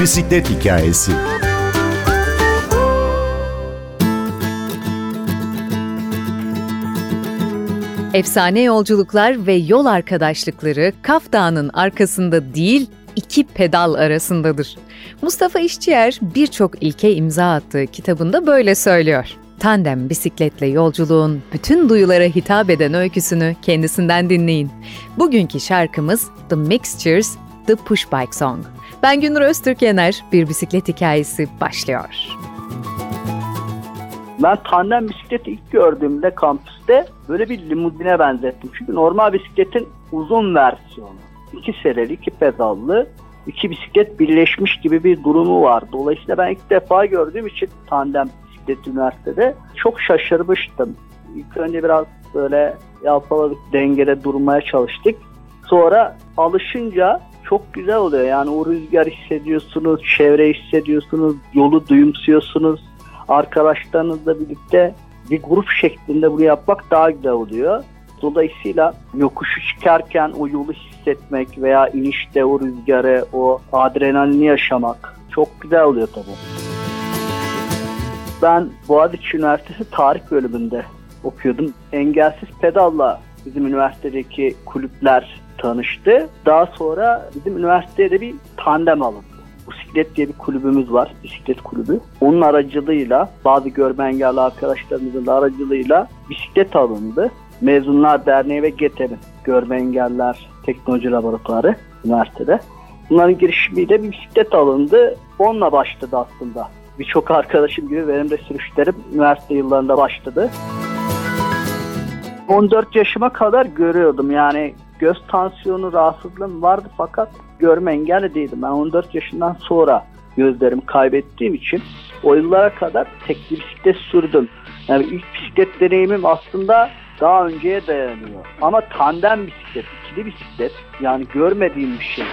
Bisiklet hikayesi. Efsane yolculuklar ve yol arkadaşlıkları Kaf Dağı'nın arkasında değil, iki pedal arasındadır. Mustafa İşçiyer birçok ilke imza attığı kitabında böyle söylüyor. Tandem bisikletle yolculuğun bütün duyulara hitap eden öyküsünü kendisinden dinleyin. Bugünkü şarkımız The Mixtures, The Push Bike Song. Ben Günür Öztürk Yener, bir bisiklet hikayesi başlıyor. Ben tandem bisikleti ilk gördüğümde kampüste böyle bir limuzine benzettim. Çünkü normal bisikletin uzun versiyonu. İki sereli, iki pedallı, iki bisiklet birleşmiş gibi bir durumu var. Dolayısıyla ben ilk defa gördüğüm için tandem bisiklet üniversitede çok şaşırmıştım. İlk önce biraz böyle yalpaladık, dengede durmaya çalıştık. Sonra alışınca çok güzel oluyor. Yani o rüzgar hissediyorsunuz, çevre hissediyorsunuz, yolu duyumsuyorsunuz. Arkadaşlarınızla birlikte bir grup şeklinde bunu yapmak daha güzel oluyor. Dolayısıyla yokuşu çıkarken o yolu hissetmek veya inişte o rüzgarı, o adrenalini yaşamak çok güzel oluyor tabii. Ben Boğaziçi Üniversitesi Tarih bölümünde okuyordum. Engelsiz pedalla bizim üniversitedeki kulüpler tanıştı. Daha sonra bizim üniversiteye de bir tandem alındı. Bisiklet diye bir kulübümüz var. Bisiklet kulübü. Onun aracılığıyla bazı görme engelli arkadaşlarımızın da aracılığıyla bisiklet alındı. Mezunlar Derneği ve GETE'nin Görme Teknoloji Laboratuvarı üniversitede. Bunların girişimiyle bir bisiklet alındı. Onunla başladı aslında. Birçok arkadaşım gibi benim de sürüşlerim üniversite yıllarında başladı. 14 yaşıma kadar görüyordum yani göz tansiyonu rahatsızlığım vardı fakat görme engelli değildim. Ben 14 yaşından sonra gözlerimi kaybettiğim için o yıllara kadar tek bir bisiklet sürdüm. Yani ilk bisiklet deneyimim aslında daha önceye dayanıyor. Ama tandem bisiklet, ikili bisiklet yani görmediğim bir şey.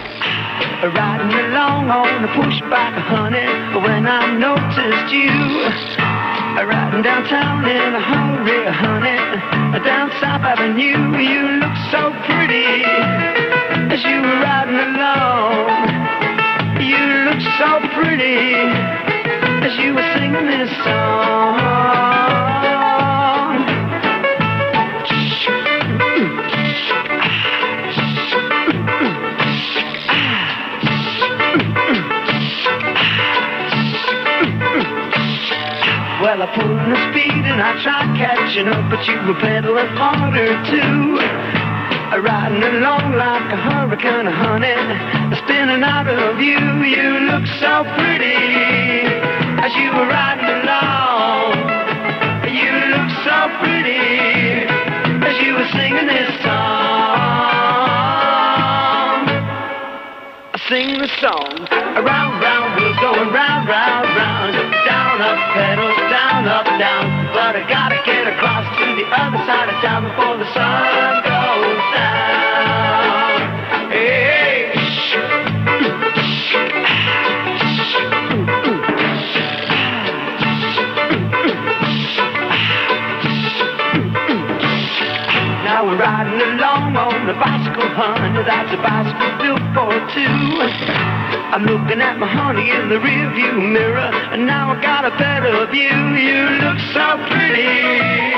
Riding along on a push bike, honey, when I noticed you. Riding downtown in a hurry, honey, down South Avenue, you look so pretty as you were riding along. You look so pretty as you were singing this song. I the speed and I tried catching up, but you were pedaling harder too. Riding along like a hurricane, honey, spinning out of you. You look so pretty as you were riding along. You look so pretty as you were singing this song. I sing the song. Around, round, we're going round, round, round. Down, up, pedal. But I gotta get across to the other side of town before the sun goes down. Hey. Now we're riding along on a bicycle, honey. That's a bicycle built for two. I'm looking at my honey in the rearview mirror, and now I got a better view. You look so pretty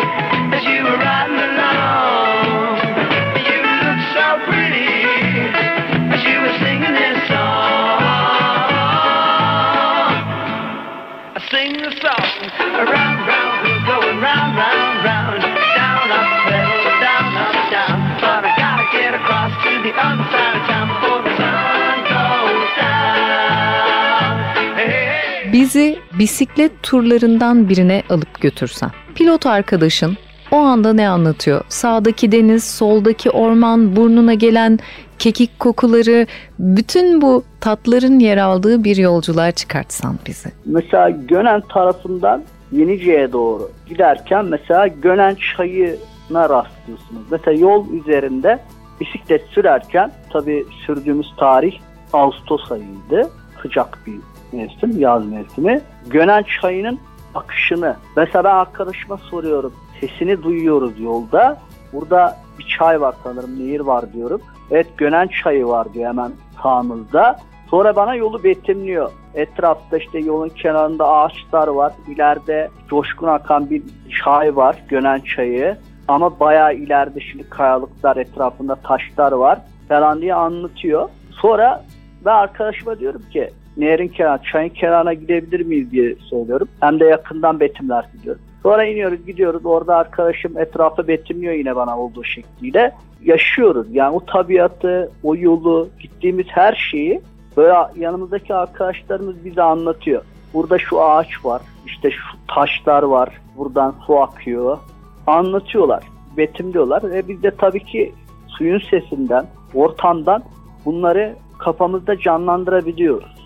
Bizi bisiklet turlarından birine alıp götürsen. Pilot arkadaşın o anda ne anlatıyor? Sağdaki deniz, soldaki orman, burnuna gelen kekik kokuları, bütün bu tatların yer aldığı bir yolculuğa çıkartsan bizi. Mesela Gönen tarafından Yenice'ye doğru giderken mesela Gönen çayına rastlıyorsunuz. Mesela yol üzerinde bisiklet sürerken tabii sürdüğümüz tarih Ağustos ayıydı. Sıcak bir mevsim, yaz mevsimi. Gönen çayının akışını. Mesela ben arkadaşıma soruyorum. Sesini duyuyoruz yolda. Burada bir çay var sanırım, nehir var diyorum. Evet Gönen çayı var diyor hemen sağımızda. Sonra bana yolu betimliyor. Etrafta işte yolun kenarında ağaçlar var. İleride coşkun akan bir çay var. Gönen çayı. Ama bayağı ileride şimdi kayalıklar etrafında taşlar var falan diye anlatıyor. Sonra ben arkadaşıma diyorum ki nehrin kenarı, çayın kenarına gidebilir miyiz diye söylüyorum. Hem de yakından betimler gidiyorum. Sonra iniyoruz gidiyoruz. Orada arkadaşım etrafı betimliyor yine bana olduğu şekliyle. Yaşıyoruz. Yani o tabiatı, o yolu, gittiğimiz her şeyi böyle yanımızdaki arkadaşlarımız bize anlatıyor. Burada şu ağaç var, işte şu taşlar var, buradan su akıyor. Anlatıyorlar, betimliyorlar ve biz de tabii ki suyun sesinden, ortamdan bunları kafamızda canlandırabiliyoruz.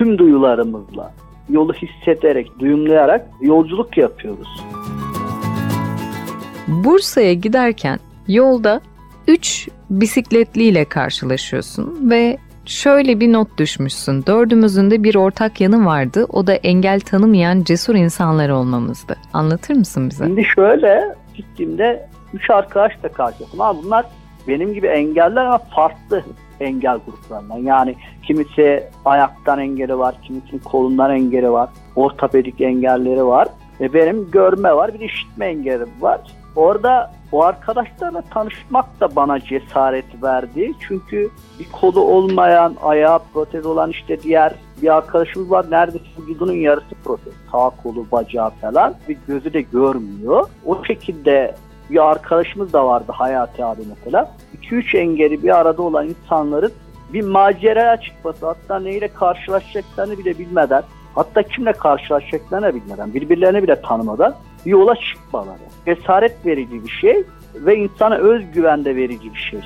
Tüm duyularımızla, yolu hissederek, duyumlayarak yolculuk yapıyoruz. Bursa'ya giderken yolda 3 bisikletliyle karşılaşıyorsun ve şöyle bir not düşmüşsün. Dördümüzün de bir ortak yanı vardı. O da engel tanımayan cesur insanlar olmamızdı. Anlatır mısın bize? Şimdi şöyle gittiğimde üç arkadaşla karşılaştım. Ama bunlar benim gibi engeller ama farklı engel gruplarından. Yani kimisi ayaktan engeli var, kimisinin kolundan engeli var, ortopedik engelleri var. Ve benim görme var, bir işitme engelim var. Orada o arkadaşlarla tanışmak da bana cesaret verdi. Çünkü bir kolu olmayan, ayağı protez olan işte diğer bir arkadaşımız var. Neredeyse vücudunun yarısı protez. Sağ kolu, bacağı falan. Bir gözü de görmüyor. O şekilde bir arkadaşımız da vardı Hayati abi mesela. 2-3 engeli bir arada olan insanların bir maceraya çıkması hatta neyle karşılaşacaklarını bile bilmeden hatta kimle karşılaşacaklarını bilmeden birbirlerini bile tanımadan bir yola çıkmaları. Cesaret verici bir şey ve insana özgüven de verici bir şey.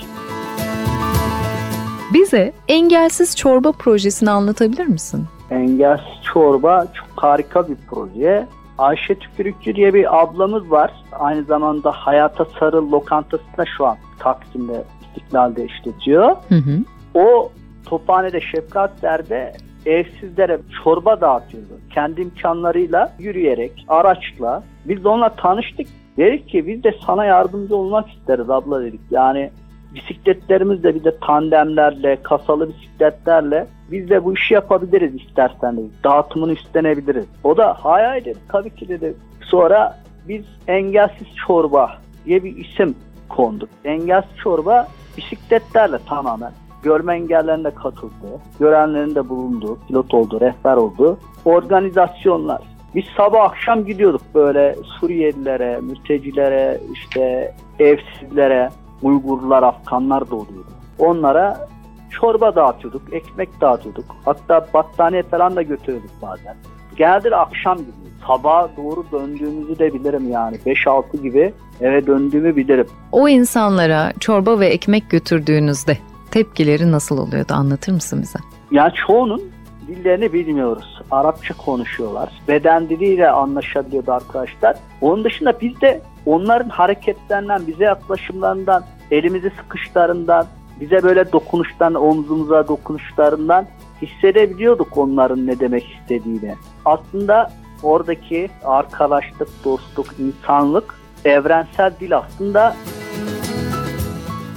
Bize Engelsiz Çorba projesini anlatabilir misin? Engelsiz Çorba çok harika bir proje. Ayşe Tükürükçü diye bir ablamız var. Aynı zamanda Hayata Sarı lokantasında şu an Taksim'de İstiklal'de işletiyor. Hı hı. O Tophane'de Şefkatler'de evsizlere çorba dağıtıyordu. Kendi imkanlarıyla yürüyerek, araçla. Biz de onunla tanıştık. Dedik ki biz de sana yardımcı olmak isteriz abla dedik. Yani bisikletlerimizle bir de tandemlerle, kasalı bisikletlerle biz de bu işi yapabiliriz istersen dedik. Dağıtımını üstlenebiliriz. O da hayal dedi. Tabii ki dedi. Sonra biz engelsiz çorba diye bir isim konduk. Engelsiz çorba bisikletlerle tamamen görme engellerine katıldı, görenlerin de bulunduğu, pilot oldu, rehber oldu. Organizasyonlar. Biz sabah akşam gidiyorduk böyle Suriyelilere, mültecilere, işte evsizlere, Uygurlar, Afganlar da oluyordu. Onlara çorba dağıtıyorduk, ekmek dağıtıyorduk. Hatta battaniye falan da götürüyorduk bazen. Geldi akşam gibi. Sabah doğru döndüğümüzü de bilirim yani. 5-6 gibi eve döndüğümü bilirim. O insanlara çorba ve ekmek götürdüğünüzde tepkileri nasıl oluyordu anlatır mısın bize? Yani çoğunun dillerini bilmiyoruz. Arapça konuşuyorlar. Beden diliyle anlaşabiliyordu arkadaşlar. Onun dışında biz de onların hareketlerinden, bize yaklaşımlarından, elimizi sıkışlarından, bize böyle dokunuştan, omzumuza dokunuşlarından hissedebiliyorduk onların ne demek istediğini. Aslında oradaki arkadaşlık, dostluk, insanlık, evrensel dil aslında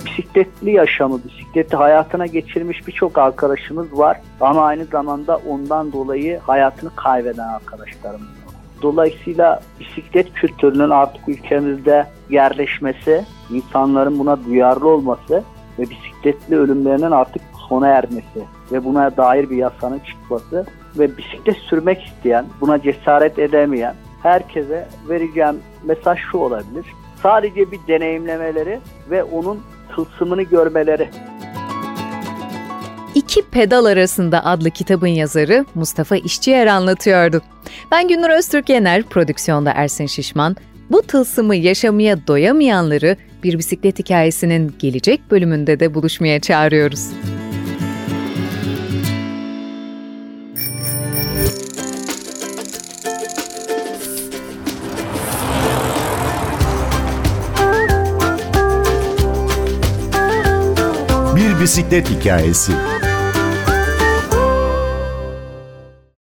bisikletli yaşamı, bisikleti hayatına geçirmiş birçok arkadaşımız var. Ama aynı zamanda ondan dolayı hayatını kaybeden arkadaşlarımız var. Dolayısıyla bisiklet kültürünün artık ülkemizde yerleşmesi, insanların buna duyarlı olması ve bisikletli ölümlerinin artık sona ermesi ve buna dair bir yasanın çıkması ve bisiklet sürmek isteyen, buna cesaret edemeyen herkese vereceğim mesaj şu olabilir. Sadece bir deneyimlemeleri ve onun tılsımını görmeleri. İki Pedal Arasında adlı kitabın yazarı Mustafa İşçiyer anlatıyordu. Ben Gündür Öztürk Yener, prodüksiyonda Ersin Şişman. Bu tılsımı yaşamaya doyamayanları bir bisiklet hikayesinin gelecek bölümünde de buluşmaya çağırıyoruz. Bir bisiklet hikayesi.